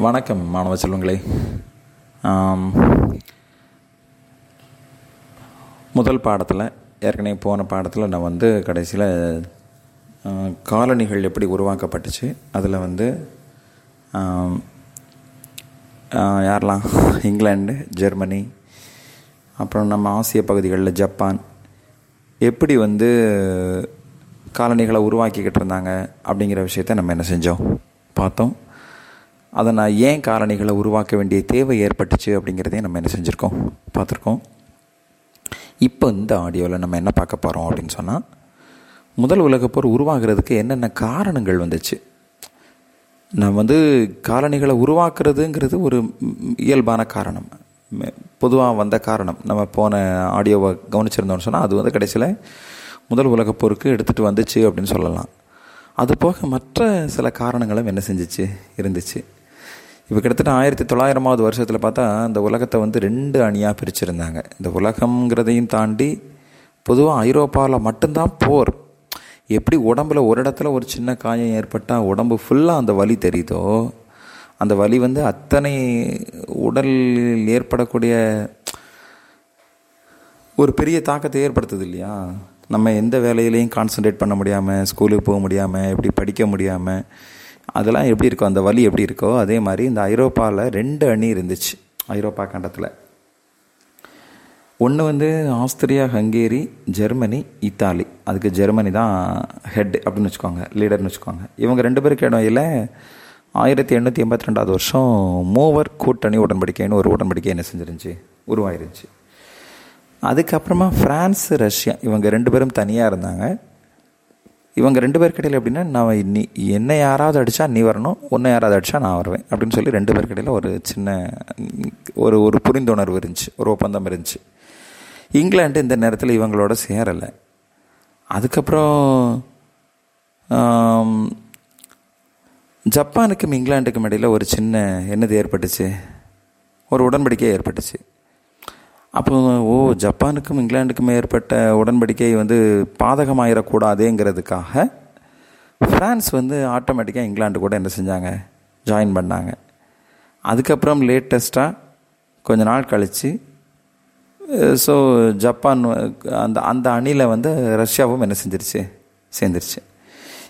வணக்கம் மாணவ செல்வங்களே. முதல் பாடத்தில் ஏற்கனவே போன பாடத்தில் நான் வந்து கடைசியில் காலனிகள் எப்படி உருவாக்கப்பட்டுச்சு அதில் வந்து யாரெல்லாம்? இங்கிலாண்டு ஜெர்மனி அப்புறம் நம்ம ஆசிய பகுதிகளில் ஜப்பான் எப்படி வந்து காலனிகளை உருவாக்கிக்கிட்டு இருந்தாங்க அப்படிங்கிற விஷயத்த நம்ம என்ன செஞ்சோம்? பார்த்தோம். அதை நான் ஏன் காரணிகளை உருவாக்க வேண்டிய தேவை ஏற்பட்டுச்சு அப்படிங்கிறதையும் நம்ம என்ன செஞ்சுருக்கோம்? பார்த்துருக்கோம். இப்போ இந்த ஆடியோவில் நம்ம என்ன பார்க்க போகிறோம் அப்படின்னு சொன்னால் முதல் உலகப்போர் உருவாகிறதுக்கு என்னென்ன காரணங்கள் வந்துச்சு? நான் வந்து காலணிகளை உருவாக்குறதுங்கிறது ஒரு இயல்பான காரணம். பொதுவாக வந்த காரணம். நம்ம போன ஆடியோவை கவனிச்சிருந்தோம்னு சொன்னால் அது வந்து கடைசியில் முதல் உலகப் போருக்கு எடுத்துகிட்டு வந்துச்சு அப்படின்னு சொல்லலாம். அது போக மற்ற சில காரணங்களும் என்ன செஞ்சிச்சு? இருந்துச்சு. இப்போ கிட்டத்தட்ட ஆயிரத்தி தொள்ளாயிரமாவது வருஷத்தில் பார்த்தா இந்த உலகத்தை வந்து ரெண்டு அணியாக பிரிச்சிருந்தாங்க. இந்த உலகங்கிறதையும் தாண்டி பொதுவாக ஐரோப்பாவில் மட்டும்தான் போர். எப்படி உடம்புல ஒரு இடத்துல ஒரு சின்ன காயம் ஏற்பட்டால் உடம்பு ஃபுல்லாக அந்த வலி தெரியுதோ? அந்த வலி வந்து அத்தனை உடலில் ஏற்படக்கூடிய ஒரு பெரிய தாக்கத்தை ஏற்படுத்துது இல்லையா? நம்ம எந்த வேலையிலையும் கான்சென்ட்ரேட் பண்ண முடியாமல் ஸ்கூலுக்கு போக முடியாமல் எப்படி படிக்க முடியாமல் அதெல்லாம் எப்படி இருக்கோ அந்த வலி எப்படி இருக்கோ அதே மாதிரி இந்த ஐரோப்பாவில் ரெண்டு அணி இருந்துச்சு ஐரோப்பா கண்டத்தில். ஒன்று வந்து ஆஸ்திரியா ஹங்கேரி ஜெர்மனி இத்தாலி. அதுக்கு ஜெர்மனி தான் ஹெட் அப்படின்னு வச்சுக்கோங்க லீடர்னு வச்சுக்கோங்க. இவங்க ரெண்டு பேருக்கு இடையில ஆயிரத்தி எண்ணூற்றி எண்பத்தி ரெண்டாவது வருஷம் மூவர் கூட்டணி உடன்படிக்கைன்னு ஒரு உடன்படிக்கை என்ன செஞ்சிருந்துச்சு? உருவாயிருந்துச்சு. அதுக்கப்புறமா ஃப்ரான்ஸ் ரஷ்யா இவங்க ரெண்டு பேரும் தனியாக இருந்தாங்க. இவங்க ரெண்டு பேர் எப்படின்னா நான் நீ என்னை யாராவது அடித்தா நீ வரணும் உன்னை யாராவது அடித்தா நான் வருவேன். அப்படின்னு சொல்லி ரெண்டு பேருக்கு இடையில ஒரு சின்ன ஒரு ஒரு புரிந்துணர்வு இருந்துச்சு ஒரு ஒப்பந்தம் இருந்துச்சு. இங்கிலாண்டு இந்த நேரத்தில் இவங்களோட சேரலை. அதுக்கப்புறம் ஜப்பானுக்கும் இங்கிலாண்டுக்கும் இடையில் ஒரு சின்ன என்னது ஏற்பட்டுச்சு? ஒரு உடன்படிக்கை ஏற்பட்டுச்சு. அப்போ ஓ ஜப்பானுக்கும் இங்கிலாந்துக்கும் ஏற்பட்ட உடன்படிக்கை வந்து பாதகமாயிடக்கூடாதேங்கிறதுக்காக ஃப்ரான்ஸ் வந்து ஆட்டோமேட்டிக்காக இங்கிலாந்து கூட என்ன செஞ்சாங்க? ஜாயின் பண்ணாங்க. அதுக்கப்புறம் லேட்டஸ்ட்டாக கொஞ்ச நாள் கழித்து ஸோ ஜப்பான் அந்த அந்த அணியில் வந்து ரஷ்யாவும் என்ன செஞ்சிருச்சு? சேர்ந்துருச்சு.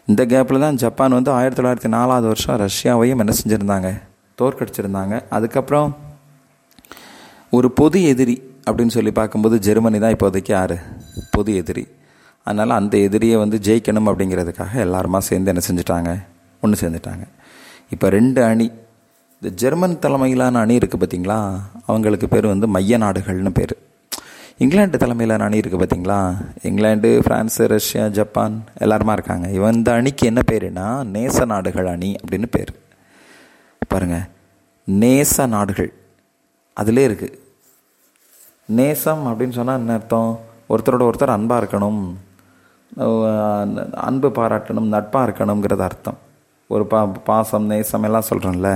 இந்த கேப்பில் தான் ஜப்பான் வந்து ஆயிரத்தி தொள்ளாயிரத்தி நாலாவது வருஷம் ரஷ்யாவையும் என்ன செஞ்சுருந்தாங்க? தோற்கடிச்சிருந்தாங்க. அதுக்கப்புறம் ஒரு பொது எதிரி அப்படின்னு சொல்லி பார்க்கும்போது ஜெர்மனி தான் இப்போதைக்கு யார் பொது எதிரி. அதனால் அந்த எதிரியை வந்து ஜெயிக்கணும் அப்படிங்கிறதுக்காக எல்லாருமா சேர்ந்து என்ன செஞ்சுட்டாங்க? ஒன்று சேர்ந்துட்டாங்க. இப்போ ரெண்டு அணி இந்த ஜெர்மன் தலைமையிலான அணி இருக்குது பார்த்தீங்களா அவங்களுக்கு பேர் வந்து மைய நாடுகள்னு பேர். இங்கிலாண்டு தலைமையிலான அணி இருக்குது பார்த்தீங்களா இங்கிலாந்து ஃப்ரான்ஸு ரஷ்யா ஜப்பான் எல்லாருமா இருக்காங்க. இவன் இந்த அணிக்கு என்ன பேருனா நேச நாடுகள் அணி அப்படின்னு பேர். பாருங்கள் நேச நாடுகள். அதிலே இருக்குது நேசம் அப்படின்னு சொன்னால் என்ன அர்த்தம்? ஒருத்தரோட ஒருத்தர் அன்பாக இருக்கணும். அன்பு பாராட்டணும் நட்பாக இருக்கணுங்கிறது அர்த்தம். ஒரு பா பாசம் நேசம் எல்லாம் சொல்கிறோம்ல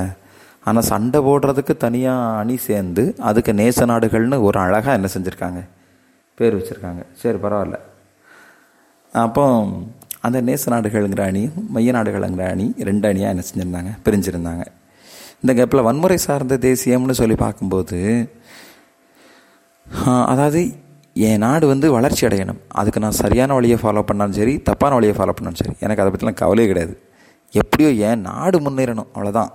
ஆனால் சண்டை போடுறதுக்கு தனியாக அணி சேர்ந்து அதுக்கு நேச நாடுகள்னு ஒரு அழகாக என்ன செஞ்சுருக்காங்க? பேர் வச்சுருக்காங்க. சரி பரவாயில்ல. அப்போ அந்த நேச நாடுகள்ங்கிற அணி மைய நாடுகள்ங்கிற அணி ரெண்டு அணியாக என்ன செஞ்சுருந்தாங்க? பிரிஞ்சிருந்தாங்க. இந்த கேப்பில் வன்முறை சார்ந்த தேசியம்னு சொல்லி பார்க்கும்போது அதாவது என் நாடு வந்து வளர்ச்சி அடையணும். அதுக்கு நான் சரியான வழியை ஃபாலோ பண்ணாலும் சரி தப்பான வழியை ஃபாலோ பண்ணாலும் சரி எனக்கு அதை பற்றிலாம் கவலையே கிடையாது. எப்படியோ என் நாடு முன்னேறணும் அவ்வளோதான்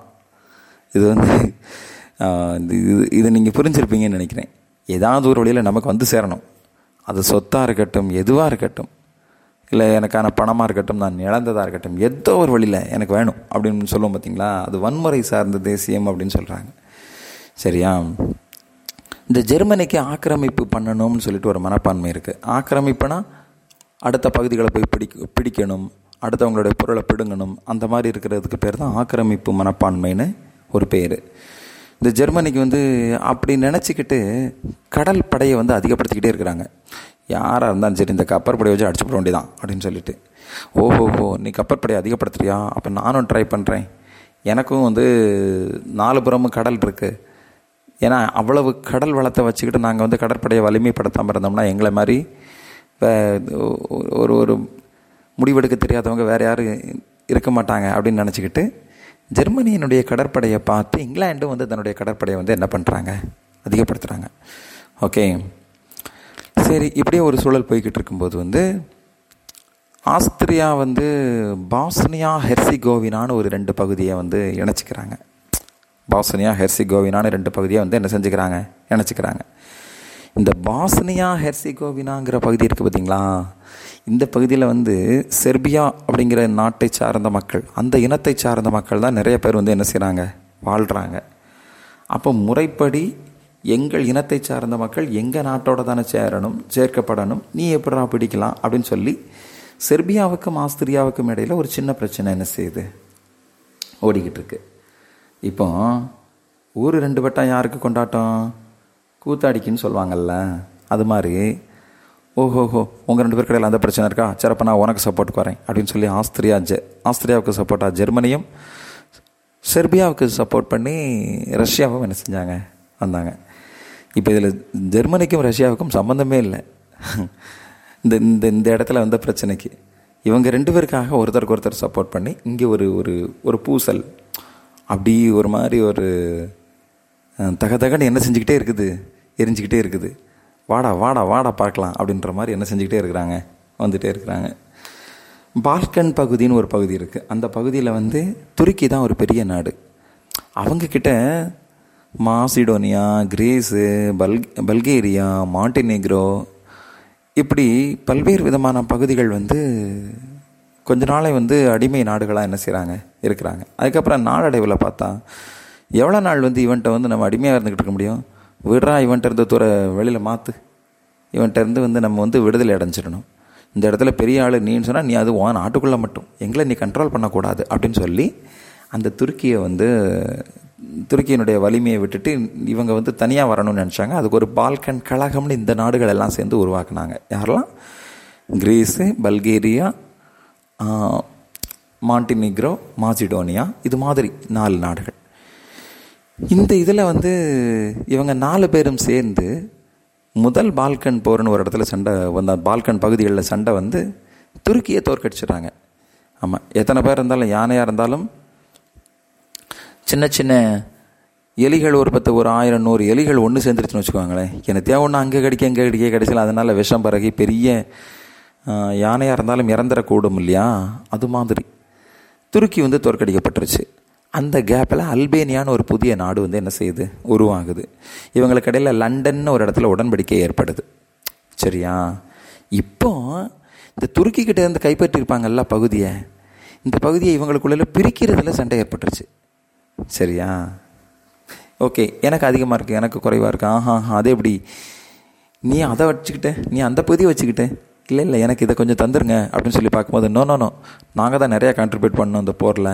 இது வந்து இது இது- நீங்கள் புரிஞ்சிருப்பீங்கன்னு நினைக்கிறேன். ஏதாவது ஒரு வழியில் நமக்கு வந்து சேரணும். அது சொத்தாக இருக்கட்டும் எதுவாக இருக்கட்டும் இல்லை எனக்கான பணமாக இருக்கட்டும் நான் இழந்ததாக இருக்கட்டும் ஏதோ ஒரு வழியில் எனக்கு வேணும் அப்படின்னு சொல்லுவோம் பார்த்தீங்களா அது வன்முறை சார்ந்த தேசியம் அப்படின்னு சொல்கிறாங்க சரியா? இந்த ஜெர்மனிக்கு ஆக்கிரமிப்பு பண்ணணும்னு சொல்லிட்டு ஒரு மனப்பான்மை இருக்குது ஆக்கிரமிப்புனா அடுத்த பகுதிகளை போய் பிடி பிடிக்கணும் அடுத்தவங்களுடைய பொருளை பிடுங்கணும் அந்த மாதிரி இருக்கிறதுக்கு பேர் தான் ஆக்கிரமிப்பு மனப்பான்மைன்னு ஒரு பேர். இந்த ஜெர்மனிக்கு வந்து அப்படி நினச்சிக்கிட்டு கடல் படையை வந்து அதிகப்படுத்திக்கிட்டே இருக்கிறாங்க. யாராக இருந்தாலும் சரி இந்த கப்பற்படையை வச்சு அடிச்சு போட வேண்டியதான் அப்படின்னு சொல்லிட்டு. ஓஹோ நீ கப்பற்படையை அதிகப்படுத்துறியா? அப்போ நானும் ட்ரை பண்ணுறேன் எனக்கும் வந்து நாலு புறமும் கடல் இருக்குது ஏன்னா அவ்வளவு கடல் வளத்தை வச்சுக்கிட்டு நாங்கள் வந்து கடற்படையை வலிமைப்படுத்தாமல் இருந்தோம்னா எங்களை மாதிரி ஒரு ஒரு முடிவெடுக்க தெரியாதவங்க வேறு யாரும் இருக்க மாட்டாங்க அப்படின்னு நினச்சிக்கிட்டு ஜெர்மனியினுடைய கடற்படையை பார்த்து இங்கிலாண்டும் வந்து தன்னுடைய கடற்படையை வந்து என்ன பண்ணுறாங்க அதிகப்படுத்துகிறாங்க ஓகே. சரி இப்படியே ஒரு சூழல் போய்கிட்டு இருக்கும்போது வந்து ஆஸ்திரியா வந்து பாஸ்னியா ஹெர்சிகோவினான்னு ஒரு ரெண்டு பகுதியை வந்து இணைச்சிக்கிறாங்க. பாஸ்னியா ஹெர்சிகோவினான்னு ரெண்டு பகுதியை வந்து என்ன செஞ்சுக்கிறாங்க? நினச்சிக்கிறாங்க இந்த பாஸ்னியா ஹெர்சிகோவினாங்கிற பகுதி இருக்குது பார்த்தீங்களா இந்த பகுதியில் வந்து செர்பியா அப்படிங்கிற நாட்டை சார்ந்த மக்கள் அந்த இனத்தை சார்ந்த மக்கள் தான் நிறைய பேர் வந்து என்ன செய்கிறாங்க வாழ்கிறாங்க அப்போ முறைப்படி எங்கள் இனத்தை சார்ந்த மக்கள் எங்கள் நாட்டோட தானே சேரணும் சேர்க்கப்படணும் நீ எப்படா பிடிக்கலாம் அப்படின்னு சொல்லி செர்பியாவுக்கும் ஆஸ்திரியாவுக்கும் இடையில் ஒரு சின்ன பிரச்சனை என்ன செய்யுது? ஓடிக்கிட்டு இருக்குது இப்போ ஊர் ரெண்டு வட்டம் யாருக்கு கொண்டாட்டம்? கூத்தாடிக்குன்னு சொல்லுவாங்கல்ல அது மாதிரி ஓஹோஹோ உங்கள் ரெண்டு பேர் கடையில் அந்த பிரச்சனை இருக்கா? சிறப்ப நான் உனக்கு சப்போர்ட்டுக்கு வரேன் அப்படின்னு சொல்லி ஆஸ்திரியா ஜெ ஆஸ்திரியாவுக்கு சப்போர்ட்டாக ஜெர்மனியும் செர்பியாவுக்கு சப்போர்ட் பண்ணி ரஷ்யாவும் என்ன செஞ்சாங்க? வந்தாங்க. இப்போ இதில் ஜெர்மனிக்கும் ரஷ்யாவுக்கும் சம்மந்தமே இல்லை. இந்த இந்த இந்த இடத்துல வந்த பிரச்சனைக்கு. இவங்க ரெண்டு பேருக்காக ஒருத்தருக்கு ஒருத்தர் சப்போர்ட் பண்ணி இங்கே ஒரு ஒரு ஒரு பூசல் அப்படி ஒரு மாதிரி ஒரு தக தகன்னு என்ன செஞ்சுக்கிட்டே இருக்குது எரிஞ்சிக்கிட்டே இருக்குது. வாடா வாடா வாடா பார்க்கலாம் அப்படின்ற மாதிரி என்ன செஞ்சுக்கிட்டே இருக்கிறாங்க வந்துகிட்டே இருக்கிறாங்க. பால்கன் பகுதின்னு ஒரு பகுதி இருக்குது அந்த பகுதியில் வந்து துருக்கி தான் ஒரு பெரிய நாடு. அவங்கக்கிட்ட மாசிடோனியா கிரீஸு பல் பல்கேரியா மாண்டினேக்ரோ இப்படி பல்வேறு விதமான பகுதிகள் வந்து கொஞ்ச நாளை வந்து அடிமை நாடுகளாக என்ன செய்கிறாங்க இருக்கிறாங்க. அதுக்கப்புறம் நாளடைவில் பார்த்தா எவ்வளோ நாள் வந்து இவன்ட்டை வந்து நம்ம அடிமையாக இருந்துக்கிட்டு இருக்க முடியும்? விடுறா இவன்ட்ட இருந்து தூர வெளியில் மாற்று இவன்ட்ட இருந்து வந்து நம்ம வந்து விடுதலை அடைஞ்சிடணும். இந்த இடத்துல பெரிய ஆள் நீன்னு சொன்னால் நீ அது உன் நாட்டுக்குள்ளே மட்டும். எங்களை நீ கண்ட்ரோல் பண்ணக்கூடாது அப்படின்னு சொல்லி அந்த துருக்கியை வந்து துருக்கியினுடைய வலிமையை விட்டுட்டு இவங்க வந்து தனியாக வரணும்னு நினச்சாங்க. அதுக்கு ஒரு பால்கன் கழகம்னு இந்த நாடுகள் எல்லாம் சேர்ந்து உருவாக்குனாங்க. யாரெல்லாம்? கிரீஸு பல்கேரியா மாண்டினிக்ரோ மாசிடோனியா இது மாதிரி நாலு நாடுகள். இந்த இதில் வந்து இவங்க நாலு பேரும் சேர்ந்து முதல் பால்கன் போர்னு ஒரு இடத்துல சண்டை வந்த பால்கன் பகுதிகளில் சண்டை வந்து துருக்கியை தோற்கடிச்சிடுறாங்க. ஆமாம் எத்தனை பேர் இருந்தாலும் யானையாக இருந்தாலும் சின்ன சின்ன எலிகள் ஒரு பத்து ஒரு ஆயிரம் நூறு எலிகள் ஒன்று சேர்ந்துருச்சுன்னு வச்சுக்கோங்களேன். எனக்கு தேவை ஒன்று அங்கே கடிக்க இங்கே கடிக்க கிடைச்சல அதனால் விஷம் பிறகு பெரிய யானையாக இருந்தாலும் இறந்துடக்கூடும் இல்லையா? அது மாதிரி. துருக்கி வந்து தோற்கடிக்கப்பட்டுருச்சு. அந்த கேப்பில் அல்பேனியான்னு ஒரு புதிய நாடு வந்து என்ன செய்யுது? உருவாகுது. இவங்களுக்கு இடையில் லண்டன் ஒரு இடத்துல உடன்படிக்கை ஏற்படுது. சரியா? இப்போ இந்த துருக்கி இருந்து கைப்பற்றியிருப்பாங்கல்ல பகுதியை. இந்த பகுதியை இவங்களுக்குள்ள பிரிக்கிறதுல சண்டை ஏற்பட்டுருச்சு. சரியா? ஓகே எனக்கு அதிகமாக இருக்குது எனக்கு குறைவாக இருக்குது ஆஹா அது எப்படி? நீ அதை வச்சுக்கிட்ட நீ அந்த பகுதியை வச்சுக்கிட்ட. இல்லை இல்லை எனக்கு இதை கொஞ்சம் தந்துருங்க அப்படின்னு சொல்லி பார்க்கும்போது நோ நோ நோ நாங்கள் தான் நிறையா கான்ட்ரிபியூட் பண்ணோம் இந்த போரில்.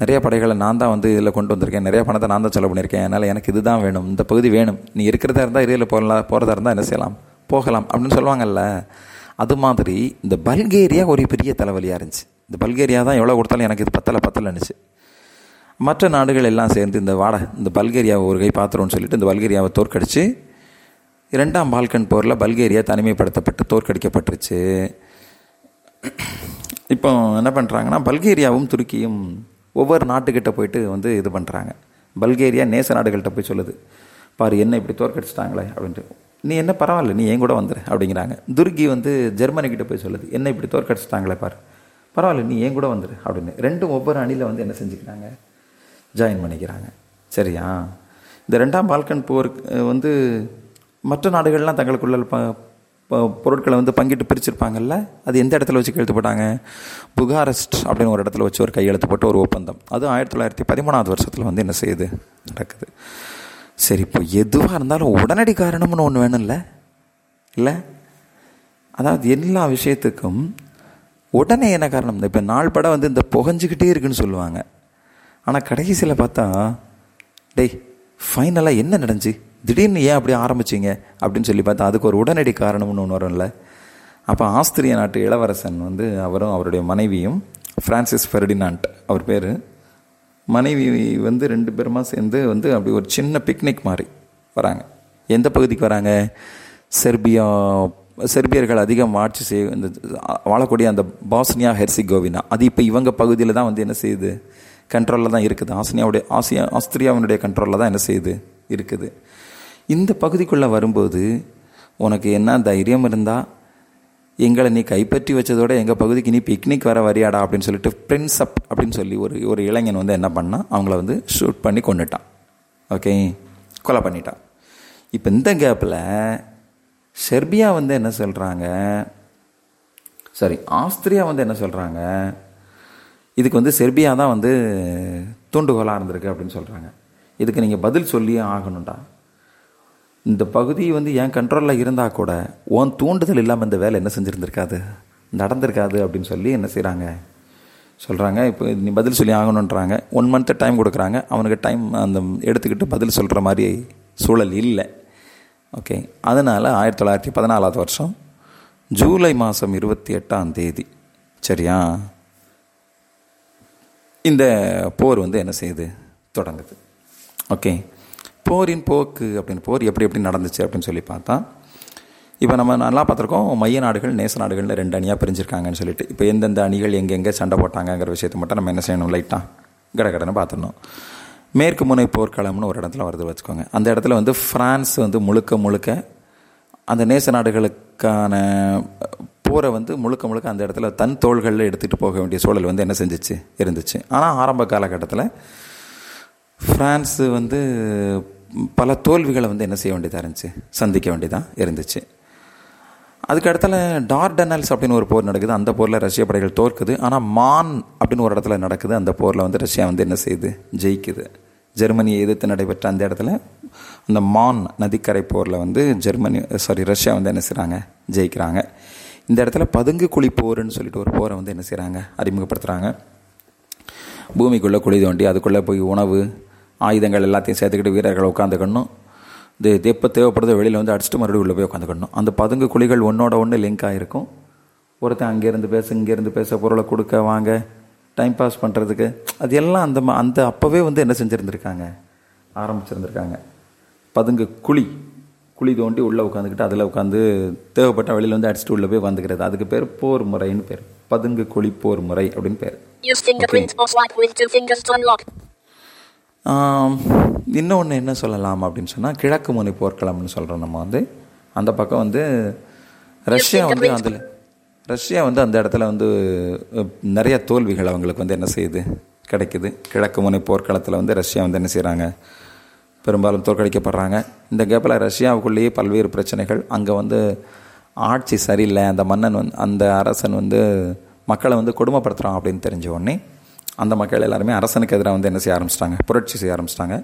நிறைய படைகளை நான் தான் வந்து இதில் கொண்டு வந்திருக்கேன். நிறைய பணத்தை நான் தான் செலவு பண்ணியிருக்கேன். அதனால் எனக்கு இது தான் வேணும். இந்த பகுதி வேணும். நீ இருக்கிறதா இருந்தால் இதில் போகலாம் போகிறதா இருந்தால் என்ன செய்யலாம்? போகலாம் அப்படின்னு சொல்லுவாங்கல்ல. அது மாதிரி இந்த பல்கேரியா ஒரு பெரிய தலைவலியாக இருந்துச்சு. இந்த பல்கேரியா தான் எவ்வளோ கொடுத்தாலும் எனக்கு இது பத்தலை பத்தலைன்னுச்சு மற்ற நாடுகள் எல்லாம் சேர்ந்து இந்த வாடை இந்த பல்கேரியாவை ஒரு கை பாத்திரம்னு சொல்லிட்டு இந்த பல்கேரியாவை தோற்கடிச்சு இரண்டாம் பால்கன் போரில் பல்கேரியா தனிமைப்படுத்தப்பட்டு தோற்கடிக்கப்பட்டுருச்சு. இப்போ என்ன பண்ணுறாங்கன்னா பல்கேரியாவும் துருக்கியும் ஒவ்வொரு நாட்டுக்கிட்ட போயிட்டு வந்து இது பண்ணுறாங்க பல்கேரியா நேச நாடுகள்கிட்ட போய் சொல்லுது. பாரு என்ன இப்படி தோற்கடிச்சிட்டாங்களே அப்படின்ட்டு. நீ என்ன பரவாயில்ல நீ என் கூட வந்துரு அப்படிங்கிறாங்க. துருக்கி வந்து ஜெர்மனிக்கிட்ட போய் சொல்லுது. என்ன இப்படி தோற்கடிச்சிட்டாங்களே பாரு. பரவாயில்ல நீ என் கூட வந்துரு அப்படின்னு. ரெண்டும் ஒவ்வொரு அணியில் வந்து என்ன செஞ்சுக்கிறாங்க? ஜாயின் பண்ணிக்கிறாங்க. சரியா? இந்த ரெண்டாம் பால்கன் போர் வந்து மற்ற நாடுகள்லாம் தங்களுக்குள்ள ப பொருட்களை வந்து பங்கிட்டு பிரிச்சிருப்பாங்கல்ல? அது எந்த இடத்துல வச்சு கையெழுத்து போட்டாங்க புகாரஸ்ட் அப்படின்னு ஒரு இடத்துல வச்சு ஒரு கையெழுத்து போட்டு ஒரு ஒப்பந்தம். அது ஆயிரத்தி தொள்ளாயிரத்தி பதிமூணாவது வருஷத்தில் வந்து என்ன செய்யுது? நடக்குது. சரி இப்போ எதுவாக இருந்தாலும் உடனடி காரணம்னு ஒன்று வேணும்ல? இல்லை? அதாவது எல்லா விஷயத்துக்கும் உடனே என்ன காரணம்? இப்போ நாள் படம் வந்து இந்த புகஞ்சிக்கிட்டே இருக்குன்னு சொல்லுவாங்க. ஆனால் கடைசியில் பார்த்தா டேய் ஃபைனலாக என்ன நடந்துச்சு? திடீர்னு ஏன் அப்படி ஆரம்பிச்சிங்க? அப்படின்னு சொல்லி பார்த்தா அதுக்கு ஒரு உடனடி காரணம்னு ஒன்று வரும்ல. அப்போ ஆஸ்திரிய நாட்டு இளவரசன் வந்து அவரும் அவருடைய மனைவியும் ஃப்ரான்சிஸ் ஃபெர்டினாண்ட் அவர் பேர். மனைவி வந்து ரெண்டு பேருமா சேர்ந்து வந்து அப்படி ஒரு சின்ன பிக்னிக் மாதிரி வராங்க. எந்த பகுதிக்கு வராங்க? செர்பியா செர்பியர்கள் அதிகம் ஆட்சி செய்ய இந்த வாழக்கூடிய அந்த பாஸ்னியா ஹெர்சிகோவினா அது இப்போ இவங்க பகுதியில் தான் வந்து என்ன செய்யுது? கண்ட்ரோலில் தான் இருக்குது. ஆஸ்திரியாவுடைய ஆசியா ஆஸ்திரியாவினுடைய கண்ட்ரோலில் தான் என்ன செய்யுது? இருக்குது. இந்த பகுதிக்குள்ளே வரும்போது உனக்கு என்ன தைரியம் இருந்தால் எங்களை நீ கைப்பற்றி வச்சதோட எங்கள் பகுதிக்கு நீ பிக்னிக் வர வரியாடா அப்படின்னு சொல்லிட்டு பிரின்ஸ் அப் அப்படின்னு சொல்லி ஒரு ஒரு இளைஞன் வந்து என்ன பண்ணான்? அவங்கள வந்து ஷூட் பண்ணி கொண்டுட்டான் ஓகே கொலை பண்ணிட்டான். இப்போ இந்த கேப்பில் செர்பியா வந்து என்ன சொல்கிறாங்க சாரி ஆஸ்திரியா வந்து என்ன சொல்கிறாங்க இதுக்கு வந்து செர்பியா தான் வந்து தூண்டுகோலாக இருந்திருக்கு அப்படின்னு சொல்கிறாங்க இதுக்கு நீங்கள் பதில் சொல்லியே ஆகணும்டா. இந்த பகுதி வந்து என் கண்ட்ரோலில் இருந்தால் கூட உன் தூண்டுதல் இல்லாமல் இந்த வேலை என்ன செஞ்சுருந்துருக்காது? நடந்திருக்காது அப்படின்னு சொல்லி என்ன செய்கிறாங்க சொல்கிறாங்க இப்போ நீ பதில் சொல்லி ஆகணுன்றாங்க ஒன் மந்த்து டைம் கொடுக்குறாங்க. அவனுக்கு டைம் அந்த எடுத்துக்கிட்டு பதில் சொல்கிற மாதிரி சூழல் இல்லை. ஓகே அதனால் ஆயிரத்தி தொள்ளாயிரத்தி பதினாலாவது வருஷம் ஜூலை மாதம் இருபத்தி எட்டாம் தேதி. சரியா? இந்த போர் வந்து என்ன செய்யுது தொடங்குது. ஓகே போரின் போக்கு அப்படின்னு போர் எப்படி எப்படி நடந்துச்சு அப்படின்னு சொல்லி பார்த்தா இப்போ நம்ம நல்லா பார்த்துருக்கோம் மைய நாடுகள் நேச நாடுகள்னு ரெண்டு அணியாக பிரிஞ்சிருக்காங்கன்னு சொல்லிட்டு. இப்போ எந்தெந்த அணிகள் எங்கெங்கே சண்டை போட்டாங்கங்கிற விஷயத்தை மட்டும் நம்ம என்ன செய்யணும்? லைட்டாக கடகடன்னு பார்த்துடணும். மேற்கு முனை போர்க்களம்னு ஒரு இடத்துல வருது வச்சுக்கோங்க. அந்த இடத்துல வந்து ஃப்ரான்ஸ் வந்து முழுக்க முழுக்க அந்த நேச நாடுகளுக்கான போரை வந்து முழுக்க முழுக்க அந்த இடத்துல தன் தோள்களில் எடுத்துகிட்டு போக வேண்டிய சூழல் வந்து என்ன செஞ்சிச்சு? இருந்துச்சு. ஆனால் ஆரம்ப காலகட்டத்தில் ஃப்ரான்ஸு வந்து பல தோல்விகளை வந்து என்ன செய்ய வேண்டியதாக இருந்துச்சு? சந்திக்க வேண்டியதாக இருந்துச்சு. அதுக்கு இடத்துல டார்டனல்ஸ் அப்படின்னு ஒரு போர் நடக்குது. அந்த போரில் ரஷ்ய படைகள் தோற்குது. ஆனால் மான் அப்படின்னு ஒரு இடத்துல நடக்குது. அந்த போரில் வந்து ரஷ்யா வந்து என்ன செய்யுது ஜெயிக்குது. ஜெர்மனியை எதிர்த்து நடைபெற்ற அந்த இடத்துல அந்த மான் நதிக்கரை போரில் வந்து ஜெர்மனி சாரி ரஷ்யா வந்து என்ன செய்கிறாங்க ஜெயிக்கிறாங்க. இந்த இடத்துல பதுங்கு குழி போருன்னு சொல்லிட்டு ஒரு போரை வந்து என்ன செய்கிறாங்க அறிமுகப்படுத்துகிறாங்க பூமிக்குள்ளே குழி தோண்டி அதுக்குள்ளே போய் உணவு ஆயுதங்கள் எல்லாத்தையும் சேர்த்துக்கிட்டு வீரர்கள் உட்காந்துக்கணும். இது எப்போ தேவைப்படுதோ வெளியில் வந்து அடிச்சுட்டு மறுபடியும் உள்ளே போய் உட்காந்துக்கணும். அந்த பதுங்கு குழிகள் ஒன்றோட ஒன்று லிங்க் ஆகிருக்கும் ஒருத்தன் அங்கேருந்து பேச இங்கேருந்து பேச பொருளை கொடுக்க வாங்க டைம் பாஸ் பண்ணுறதுக்கு அது எல்லாம் அந்த அந்த அப்போவே வந்து என்ன செஞ்சுருந்துருக்காங்க? ஆரம்பிச்சிருந்துருக்காங்க. பதுங்கு குழி. குழி தோண்டி உள்ளே உட்காந்துக்கிட்டு அதில் உட்காந்து தேவைப்பட்ட வெளியில் வந்து அடிச்சுட்டு உள்ளே போய் வந்துக்கிறது. அதுக்கு பேர் போர் முறைன்னு பேர். பதுங்கு குழி போர் முறை அப்படின்னு பேர். இன்னொன்று என்ன சொல்லலாம் அப்படின்னு சொன்னால் கிழக்கு முனை போர்க்களம்னு சொல்கிறோம் நம்ம வந்து. அந்த பக்கம் வந்து ரஷ்யா வந்து அதில் ரஷ்யா வந்து அந்த இடத்துல வந்து நிறைய தோல்விகள் அவங்களுக்கு வந்து என்ன செய்யுது? கிடைக்குது. கிழக்கு முனை போர்க்களத்தில் வந்து ரஷ்யா வந்து என்ன செய்கிறாங்க பெரும்பாலும் தோற்கடிக்கப்படுறாங்க. இந்த கேப்பில் ரஷ்யாவுக்குள்ளேயே பல்வேறு பிரச்சனைகள். அங்கே வந்து ஆட்சி சரியில்லை. அந்த மன்னன் வந்து அந்த அரசன் வந்து மக்களை வந்து கொடுமைப்படுத்துகிறான் அப்படின்னு தெரிஞ்ச உடனே அந்த மக்கள் எல்லாருமே அரசனுக்கு எதிராக வந்து என்ன செய்ய ஆரம்பிச்சிட்டாங்க? புரட்சி செய்ய ஆரம்பிச்சிட்டாங்க.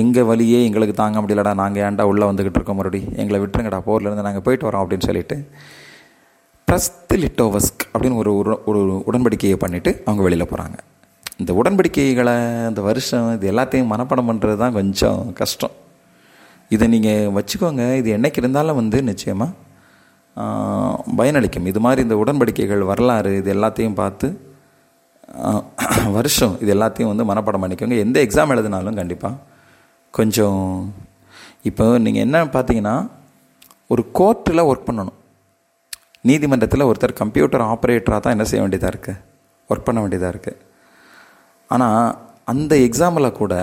எங்கள் வழியே எங்களுக்கு தாங்க முடியலடா நாங்கள் ஏன்டா உள்ளே வந்துக்கிட்டு இருக்கோம் மறுபடி? எங்களை விட்டுருங்கடா போர்லேருந்து நாங்கள் போயிட்டு வரோம் அப்படின்னு சொல்லிட்டு பிரஸ்து லிட்டோவஸ்க் அப்படின்னு ஒரு ஒரு ஒரு உடன்படிக்கையை பண்ணிவிட்டு அவங்க வெளியில் போகிறாங்க இந்த உடன்படிக்கைகளை இந்த வருஷம் இது எல்லாத்தையும் மனப்பாடம் பண்ணுறது தான் கொஞ்சம் கஷ்டம். இதை நீங்கள் வச்சுக்கோங்க. இது என்னைக்கு இருந்தாலும் வந்து நிச்சயமாக பயனளிக்கும். இது மாதிரி இந்த உடன்படிக்கைகள் வரலாறு இது எல்லாத்தையும் பார்த்து வருஷம் இது எல்லாத்தையும் வந்து மனப்பாடம் பண்ணிக்கோங்க. எந்த எக்ஸாம் எழுதினாலும் கண்டிப்பாக கொஞ்சம் இப்போ நீங்கள் என்ன பார்த்தீங்கன்னா ஒரு கோர்ட்டில் ஒர்க் பண்ணணும். நீதிமன்றத்தில் ஒருத்தர் கம்ப்யூட்டர் ஆப்ரேட்டராக தான் என்ன செய்ய வேண்டியதாக இருக்குது ஒர்க் பண்ண வேண்டியதாக இருக்குது ஆனால் அந்த எக்ஸாமில் கூட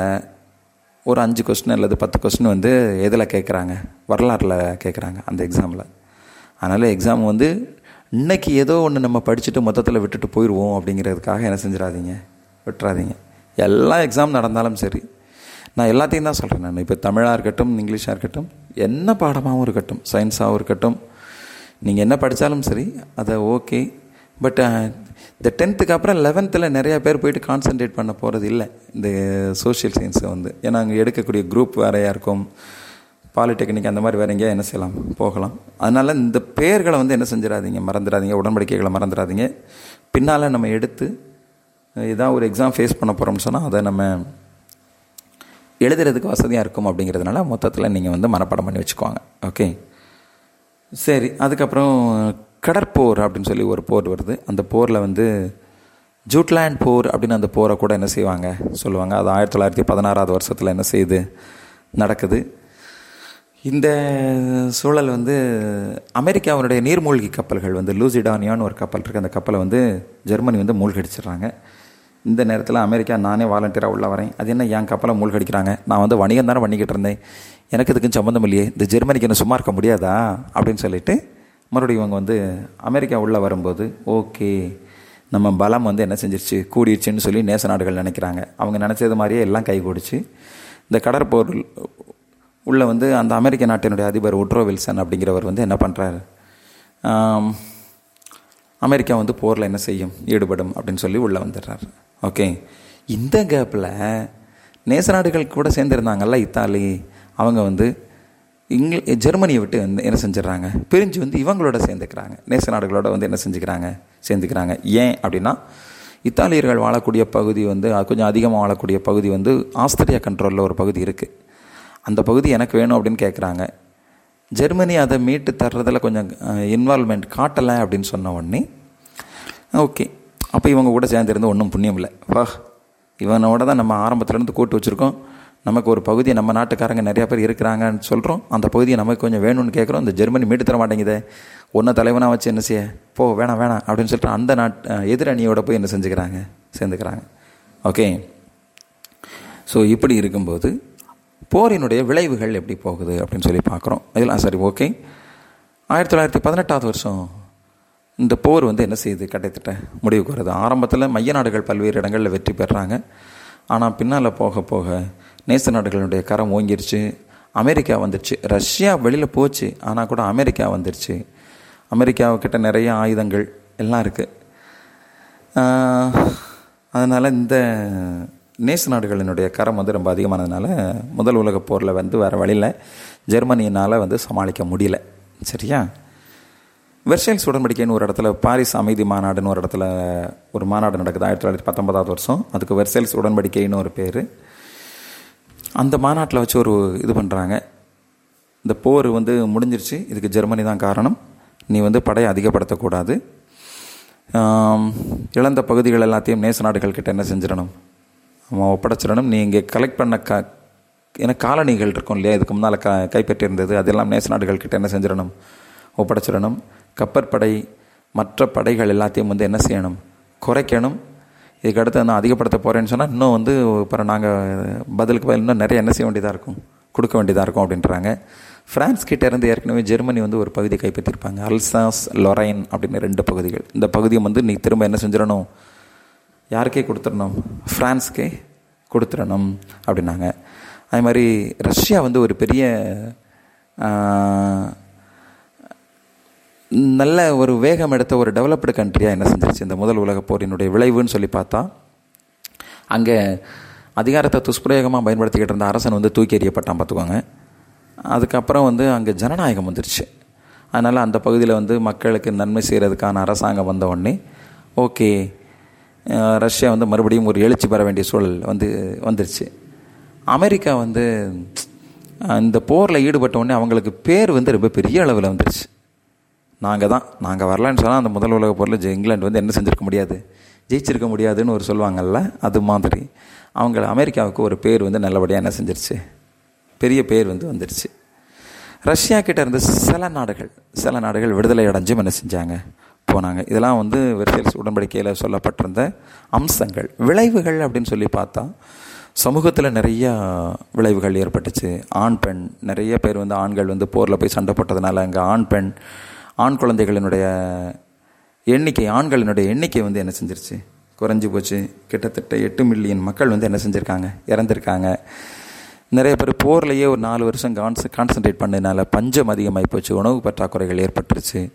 ஒரு அஞ்சு கொஸ்டின் அல்லது பத்து கொஸ்டின் வந்து எதில் கேட்குறாங்க வரலாறில் கேட்குறாங்க அந்த எக்ஸாமில் அதனால் எக்ஸாம் வந்து இன்னைக்கு ஏதோ ஒன்று நம்ம படிச்சுட்டு மொத்தத்தில் விட்டுட்டு போயிடுவோம் அப்படிங்கிறதுக்காக என்ன செஞ்சிடாதீங்க? விட்டுறாதீங்க. எல்லா எக்ஸாம் நடந்தாலும் சரி. நான் எல்லாத்தையும் தான் சொல்கிறேன் நான். இப்போ தமிழாக இருக்கட்டும் இங்கிலீஷாக இருக்கட்டும் என்ன பாடமாகவும் இருக்கட்டும் சயின்ஸாகவும் இருக்கட்டும். நீங்கள் என்ன படித்தாலும் சரி அதை ஓகே பட் இந்த டென்த்துக்கு அப்புறம் லெவன்த்தில் நிறையா பேர் போயிட்டு கான்சன்ட்ரேட் பண்ண போகிறது இல்லை. இந்த சோஷியல் சயின்ஸை வந்து. ஏன்னா அங்கே எடுக்கக்கூடிய குரூப் வேறையாக இருக்கும் பாலிடெக்னிக் அந்த மாதிரி வேறு எங்கேயா என்ன செய்யலாம்? போகலாம். அதனால் இந்த பேர்களை வந்து என்ன செஞ்சிடாதீங்க. மறந்துடாதீங்க. உடன்படிக்கைகளை மறந்துடாதீங்க. பின்னால் நம்ம எடுத்து ஏதாவது ஒரு எக்ஸாம் ஃபேஸ் பண்ண போகிறோம்னு சொன்னால் அதை நம்ம எழுதுறதுக்கு வசதியாக இருக்கும் அப்படிங்கிறதுனால மொத்தத்தில் நீங்கள் வந்து மனப்பாடம் பண்ணி வச்சுக்குவாங்க ஓகே சரி. அதுக்கப்புறம் கடற்போர் அப்படின்னு சொல்லி ஒரு போர் வருது. அந்த போரில் வந்து ஜூட்லேண்ட் போர் அப்படின்னு அந்த போரை கூட என்ன செய்வாங்க? சொல்லுவாங்க. அது ஆயிரத்தி தொள்ளாயிரத்தி பதினாறாவது வருஷத்தில் என்ன செய்யுது நடக்குது. இந்த சூழல் வந்து அமெரிக்காவினுடைய நீர்மூழ்கி கப்பல்கள் வந்து லூசிடானியான்னு ஒரு கப்பல் இருக்குது அந்த கப்பலை வந்து ஜெர்மனி வந்து மூழ்கடிச்சிடுறாங்க. இந்த நேரத்தில் அமெரிக்கா நானே வாலண்டியராக உள்ள வரேன். அது என்ன என் கப்பலை மூழ்கடிக்கிறாங்க? நான் வந்து வணிகம் தானே பண்ணிக்கிட்டு இருந்தேன். எனக்கு இதுக்கும் சம்மந்தம் இல்லையே. இந்த ஜெர்மனிக்கு என்ன சும்மா இருக்க முடியாதா? அப்படின்னு சொல்லிட்டு மறுபடியும் இவங்க வந்து அமெரிக்கா உள்ளே வரும்போது ஓகே நம்ம பலம் வந்து என்ன செஞ்சிருச்சு? கூடிருச்சுன்னு சொல்லி நேச நாடுகள் நினைக்கிறாங்க. அவங்க நினச்சது மாதிரியே எல்லாம் கை கூடிச்சு. இந்த கடற்போர் உள்ள வந்து அந்த அமெரிக்க நாட்டினுடைய அதிபர் உட்ரோ வில்சன் அப்படிங்கிறவர் வந்து என்ன பண்ணுறாரு அமெரிக்கா வந்து போரில் என்ன செய்யும்? ஈடுபடும் அப்படின்னு சொல்லி உள்ளே வந்துடுறாரு. ஓகே. இந்த கேப்பில் நேச நாடுகள் கூட சேர்ந்துருந்தாங்கல்ல இத்தாலி. அவங்க வந்து இங்கில ஜெர்மனியை விட்டு வந்து என்ன செஞ்சிடறாங்க? பிரிஞ்சு வந்து இவங்களோட சேர்ந்துக்கிறாங்க. நேச நாடுகளோட வந்து என்ன செஞ்சுக்கிறாங்க? சேர்ந்துக்கிறாங்க. ஏன் அப்படின்னா இத்தாலியர்கள் வாழக்கூடிய பகுதி வந்து கொஞ்சம் அதிகமாக வாழக்கூடிய பகுதி வந்து ஆஸ்திரியா கண்ட்ரோலில் ஒரு பகுதி இருக்குது அந்த பகுதி எனக்கு வேணும் அப்படின்னு கேட்குறாங்க ஜெர்மனி அதை மீட்டு தர்றதில் கொஞ்சம் இன்வால்மெண்ட் காட்டலை அப்படின்னு சொன்ன உடனே ஓகே. அப்போ இவங்க கூட சேர்ந்துருந்து ஒன்றும் புண்ணியம் இல்லை. வா இவனோட தான் நம்ம ஆரம்பத்துலேருந்து கூட்டு வச்சுருக்கோம். நமக்கு ஒரு பகுதியை நம்ம நாட்டுக்காரங்க நிறையா பேர் இருக்கிறாங்கன்னு சொல்கிறோம் அந்த பகுதியை நமக்கு கொஞ்சம் வேணும்னு கேட்குறோம் இந்த ஜெர்மனி மீட்டு தர மாட்டேங்குதே. ஒன்றை தலைவனாக வச்சு என்ன செய்ய? போ வேணாம் வேணாம் அப்படின்னு சொல்லிட்டு அந்த நாட் எதிரணியோட போய் என்ன செஞ்சுக்கிறாங்க? சேர்ந்துக்கிறாங்க. ஓகே. ஸோ இப்படி இருக்கும்போது போரினுடைய விளைவுகள் எப்படி போகுது அப்படின்னு சொல்லி பார்க்குறோம். இதெல்லாம் சரி ஓகே. ஆயிரத்தி தொள்ளாயிரத்தி பதினெட்டாவது வருஷம் இந்த போர் வந்து என்ன செய்யுது? கிட்டத்தட்ட முடிவுக்கு வருது. ஆரம்பத்தில் மைய நாடுகள் பல்வேறு இடங்களில் வெற்றி பெறாங்க ஆனால் பின்னால் போக போக நேச நாடுகளுடைய கரம் ஓங்கிருச்சு. அமெரிக்கா வந்துருச்சு. ரஷ்யா வெளியில் போச்சு. ஆனால் கூட அமெரிக்கா வந்துருச்சு. அமெரிக்காவுக்கிட்ட நிறைய ஆயுதங்கள் எல்லாம் இருக்குது அதனால் இந்த நேச நாடுகளினுடைய கரம் வந்து ரொம்ப அதிகமானதுனால முதல் உலக போரில் வந்து வேறு வழியில் ஜெர்மனியினால் வந்து சமாளிக்க முடியல. சரியா? வெர்சைல்ஸ் உடன்படிக்கைன்னு ஒரு இடத்துல பாரிஸ் அமைதி மாநாடுன்னு ஒரு இடத்துல ஒரு மாநாடு நடக்குது ஆயிரத்தி தொள்ளாயிரத்தி பத்தொன்பதாவது வருஷம். அதுக்கு வெர்சைல்ஸ் உடன்படிக்கைன்னு ஒரு பேர். அந்த மாநாட்டில் வச்சு ஒரு இது பண்ணுறாங்க இந்த போர் வந்து முடிஞ்சிருச்சு. இதுக்கு ஜெர்மனி தான் காரணம். நீ வந்து படையை அதிகப்படுத்தக்கூடாது. இழந்த பகுதிகள் எல்லாத்தையும் நேச நாடுகள் கிட்ட என்ன செஞ்சிடணும்? அவன் ஒப்படைச்சிடணும். நீ இங்கே கலெக்ட் பண்ண க ஏன்னா காலனிகள் இருக்கும் இல்லையா? இதுக்கு முன்னால் க கைப்பற்றியிருந்தது. அதெல்லாம் நேச நாடுகள் கிட்ட என்ன செஞ்சிடணும்? ஒப்படைச்சிடணும். கப்பற்படை மற்ற படைகள் எல்லாத்தையும் வந்து என்ன செய்யணும்? குறைக்கணும். இதுக்கு அடுத்து நான் அதிகப்படுத்த போகிறேன்னு சொன்னால் இன்னும் வந்து அப்புறம் நாங்கள் பதிலுக்கு பதில் இன்னும் நிறைய என்ன செய்ய வேண்டியதாக இருக்கும் கொடுக்க வேண்டியதாக இருக்கும் அப்படின்றாங்க. ஃப்ரான்ஸ் கிட்டேருந்து ஏற்கனவே ஜெர்மனி வந்து ஒரு பகுதியை கைப்பற்றிருப்பாங்க. அல்சாஸ் லொரைன் அப்படின்னு ரெண்டு பகுதிகள். இந்த பகுதியை வந்து நீ திரும்ப என்ன செஞ்சிடணும்? யாருக்கே கொடுத்துடணும்? ஃப்ரான்ஸ்க்கே கொடுத்துடணும் அப்படின்னாங்க. அதே மாதிரி ரஷ்யா வந்து ஒரு பெரிய நல்ல ஒரு வேகம் எடுத்த ஒரு டெவலப்டு கண்ட்ரியாக என்ன செஞ்சிருச்சு? இந்த முதல் உலக போரினுடைய விளைவுன்னு சொல்லி பார்த்தா அங்கே அதிகாரத்தை துஷ்பிரயோகமாக பயன்படுத்திக்கிட்டு இருந்த அரசன் வந்து தூக்கி எறியப்பட்டான் பார்த்துக்கோங்க. அதுக்கப்புறம் வந்து அங்கே ஜனநாயகம் வந்துருச்சு. அதனால் அந்த பகுதியில் வந்து மக்களுக்கு நன்மை செய்கிறதுக்கான அரசாங்கம் வந்த உடனே ஓகே ரஷ்யா வந்து மறுபடியும் ஒரு எழுச்சி பெற வேண்டிய சூழல் வந்து வந்துருச்சு. அமெரிக்கா வந்து இந்த போரில் ஈடுபட்ட உடனே அவங்களுக்கு பேர் வந்து ரொம்ப பெரிய அளவில் வந்துருச்சு. நாங்கள் தான். நாங்கள் வரலான்னு சொன்னால் அந்த முதல் உலக போரில் இங்கிலாந்து வந்து என்ன செஞ்சுருக்க முடியாது? ஜெயிச்சிருக்க முடியாதுன்னு ஒரு சொல்லுவாங்கல்ல அது மாதிரி. அவங்க அமெரிக்காவுக்கு ஒரு பேர் வந்து நல்லபடியாக என்ன செஞ்சிருச்சு? பெரிய பேர் வந்து வந்துருச்சு. ரஷ்யா கிட்ட இருந்து சில நாடுகள் சில நாடுகள் விடுதலை அடைஞ்சும் என்ன செஞ்சாங்க? போனாங்க. இதெல்லாம் வந்து வெர்சல்ஸ் உடன்படிக்கையில் சொல்லப்பட்டிருந்த அம்சங்கள். விளைவுகள் அப்படின்னு சொல்லி பார்த்தா சமூகத்தில் நிறைய விளைவுகள் ஏற்பட்டுச்சு. ஆண் பெண். நிறைய பேர் வந்து ஆண்கள் வந்து போரில் போய் சண்டை போட்டதுனால அங்கே ஆண் பெண் ஆண் குழந்தைகளினுடைய எண்ணிக்கை ஆண்களினுடைய எண்ணிக்கை வந்து என்ன செஞ்சிருச்சு? குறைஞ்சி போச்சு. கிட்டத்தட்ட எட்டு மில்லியன் மக்கள் வந்து என்ன செஞ்சுருக்காங்க? இறந்துருக்காங்க. நிறைய பேர் போர்லேயே ஒரு நாலு வருஷம் கான்ஸ் கான்சன்ட்ரேட் பண்ணதுனால பஞ்சம் அதிகமாகி போச்சு. உணவு பற்றாக்குறைகள் ஏற்பட்டுருச்சு.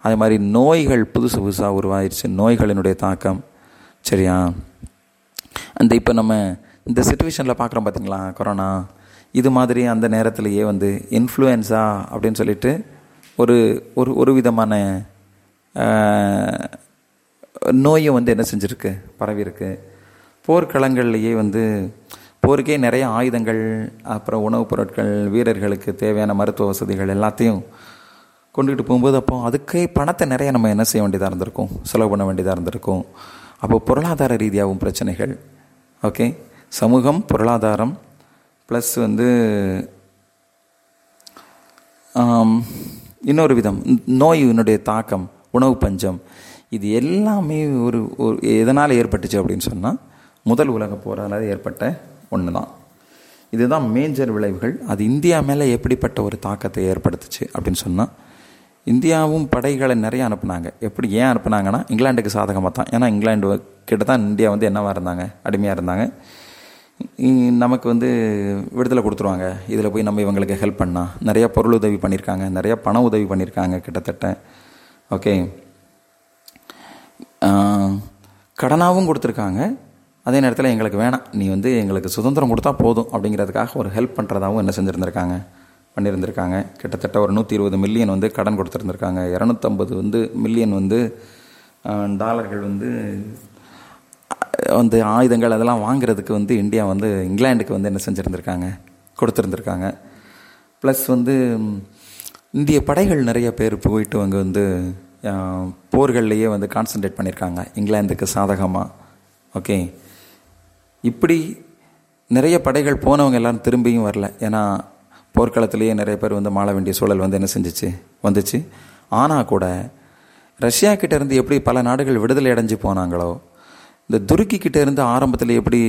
அதே மாதிரி நோய்கள் புதுசு புதுசாக உருவாயிருச்சு. நோய்களினுடைய தாக்கம். சரியா? அந்த இப்போ நம்ம இந்த சுச்சுவேஷனில் பார்க்குறோம் பார்த்தீங்களா கொரோனா. இது மாதிரி அந்த நேரத்துலையே வந்து இன்ஃப்ளூயன்ஸா அப்படின்னு சொல்லிட்டு ஒரு ஒரு ஒரு விதமான நோயை வந்து என்ன செஞ்சுருக்கு? பரவியிருக்கு. போர்க்களங்கள்லேயே வந்து போருக்கே நிறைய ஆயுதங்கள் அப்புறம் உணவுப் பொருட்கள் வீரர்களுக்கு தேவையான மருத்துவ வசதிகள் எல்லாத்தையும் கொண்டுகிட்டு போகும்போது அப்போ அதுக்கே பணத்தை நிறைய நம்ம என்ன செய்ய வேண்டியதாக இருந்திருக்கும்? செலவு பண்ண வேண்டியதாக இருந்திருக்கும். அப்போ பொருளாதார ரீதியாகவும் பிரச்சனைகள் ஓகே? சமூகம் பொருளாதாரம் ப்ளஸ் வந்து இன்னொரு விதம் நோயினுடைய தாக்கம் உணவு பஞ்சம் இது எல்லாமே ஒரு ஒரு எதனால் ஏற்பட்டுச்சு அப்படின்னு சொன்னால் முதல் உலக போரால் ஏற்பட்ட ஒன்று தான் இதுதான் மேஜர் விளைவுகள். அது இந்தியா மேலே எப்படிப்பட்ட ஒரு தாக்கத்தை ஏற்படுத்துச்சு அப்படின்னு சொன்னால் இந்தியாவும் படைகளை நிறைய அனுப்புனாங்க. எப்படி ஏன் அனுப்புனாங்கன்னா இங்கிலாண்டுக்கு சாதகமாக தான். ஏன்னா இங்கிலாந்து கிட்ட தான் இந்தியா வந்து என்னவாக இருந்தாங்க? அடிமையாக இருந்தாங்க. நமக்கு வந்து விடுதலை கொடுத்துருவாங்க. இதில் போய் நம்ம இவங்களுக்கு ஹெல்ப் பண்ணால் நிறைய பொருள் உதவி பண்ணியிருக்காங்க நிறைய பண உதவி பண்ணியிருக்காங்க கிட்டத்தட்ட. ஓகே கடனாகவும் கொடுத்துருக்காங்க. அதே நேரத்தில் எங்களுக்கு வேணாம். நீ வந்து எங்களுக்கு சுதந்திரம் கொடுத்தா போதும் அப்படிங்கிறதுக்காக ஒரு ஹெல்ப் பண்ணுறதாகவும் என்ன செஞ்சுருந்துருக்காங்க. பண்ணியிருந்திருக்காங்க கிட்டத்தட்ட ஒரு நூற்றி இருபது மில்லியன் வந்து கடன் கொடுத்துருந்துருக்காங்க. இரநூத்தம்பது வந்து மில்லியன் வந்து டாலர்கள் வந்து வந்து ஆயுதங்கள் அதெல்லாம் வாங்குறதுக்கு வந்து இந்தியா வந்து இங்கிலாந்துக்கு வந்து என்ன செஞ்சுருந்துருக்காங்க? கொடுத்துருந்துருக்காங்க. ப்ளஸ் வந்து இந்திய படைகள் நிறைய பேர் போயிட்டு அங்கே வந்து போர்கள்லேயே வந்து கான்சென்ட்ரேட் பண்ணியிருக்காங்க இங்கிலாந்துக்கு சாதகமாக ஓகே இப்படி நிறைய படைகள் போனவங்க எல்லாரும் திரும்பியும் வரல. ஏன்னா போர்க்களத்திலேயே நிறைய பேர் வந்து மாள வேண்டிய சூழல் வந்து என்ன செஞ்சுச்சு? வந்துச்சு. ஆனால் கூட ரஷ்யா கிட்டேருந்து எப்படி பல நாடுகள் விடுதலை அடைஞ்சு போனாங்களோ இந்த துருக்கிக்கிட்ட இருந்து ஆரம்பத்தில் எப்படி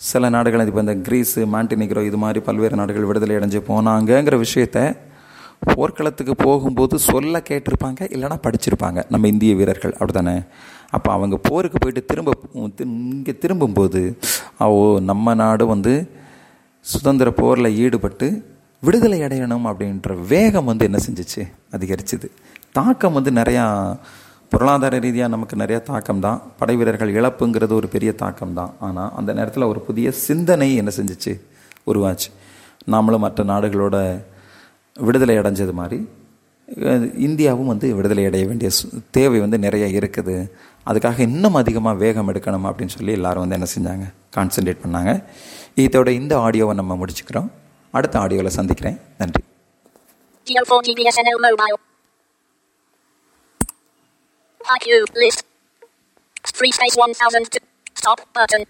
சில நாடுகள் இப்போ இந்த கிரீஸு மாண்டினிக்ரோ இது மாதிரி பல்வேறு நாடுகள் விடுதலை அடைஞ்சு போனாங்கங்கிற விஷயத்த போர்க்களத்துக்கு போகும்போது சொல்ல கேட்டிருப்பாங்க இல்லைன்னா படிச்சிருப்பாங்க. நம்ம இந்திய வீரர்கள் அப்படித்தானே? அப்போ அவங்க போருக்கு போயிட்டு திரும்ப இங்கே திரும்பும்போது ஓ நம்ம நாடு வந்து சுதந்திர போரில் ஈடுபட்டு விடுதலை அடையணும் அப்படின்ற வேகம் வந்து என்ன செஞ்சிச்சு? அதிகரிச்சுது. தாக்கம் வந்து நிறையா பொருளாதார ரீதியாக நமக்கு நிறைய தாக்கம் தான் படை வீரர்கள் இழப்புங்கிறது ஒரு பெரிய தாக்கம் தான் ஆனால் அந்த நேரத்தில் ஒரு புதிய சிந்தனை என்ன செஞ்சிச்சு? உருவாச்சு. நாமளும் மற்ற நாடுகளோட விடுதலை அடைஞ்சது மாதிரி இந்தியாவும் வந்து விடுதலை அடைய வேண்டிய சு- தேவை வந்து நிறைய இருக்குது. அதுக்காக இன்னும் அதிகமாக வேகம் எடுக்கணும் அப்படின்னு சொல்லி எல்லாரும் வந்து என்ன செஞ்சாங்க? கான்சென்ட்ரேட் பண்ணாங்க. இதோட இந்த ஆடியோவை நம்ம முடிச்சுக்கிறோம். அடுத்த ஆடியோவில் சந்திக்கிறேன். நன்றி. Geo4 GBSNL mobile. IQ list. Free space 1002. Stop button.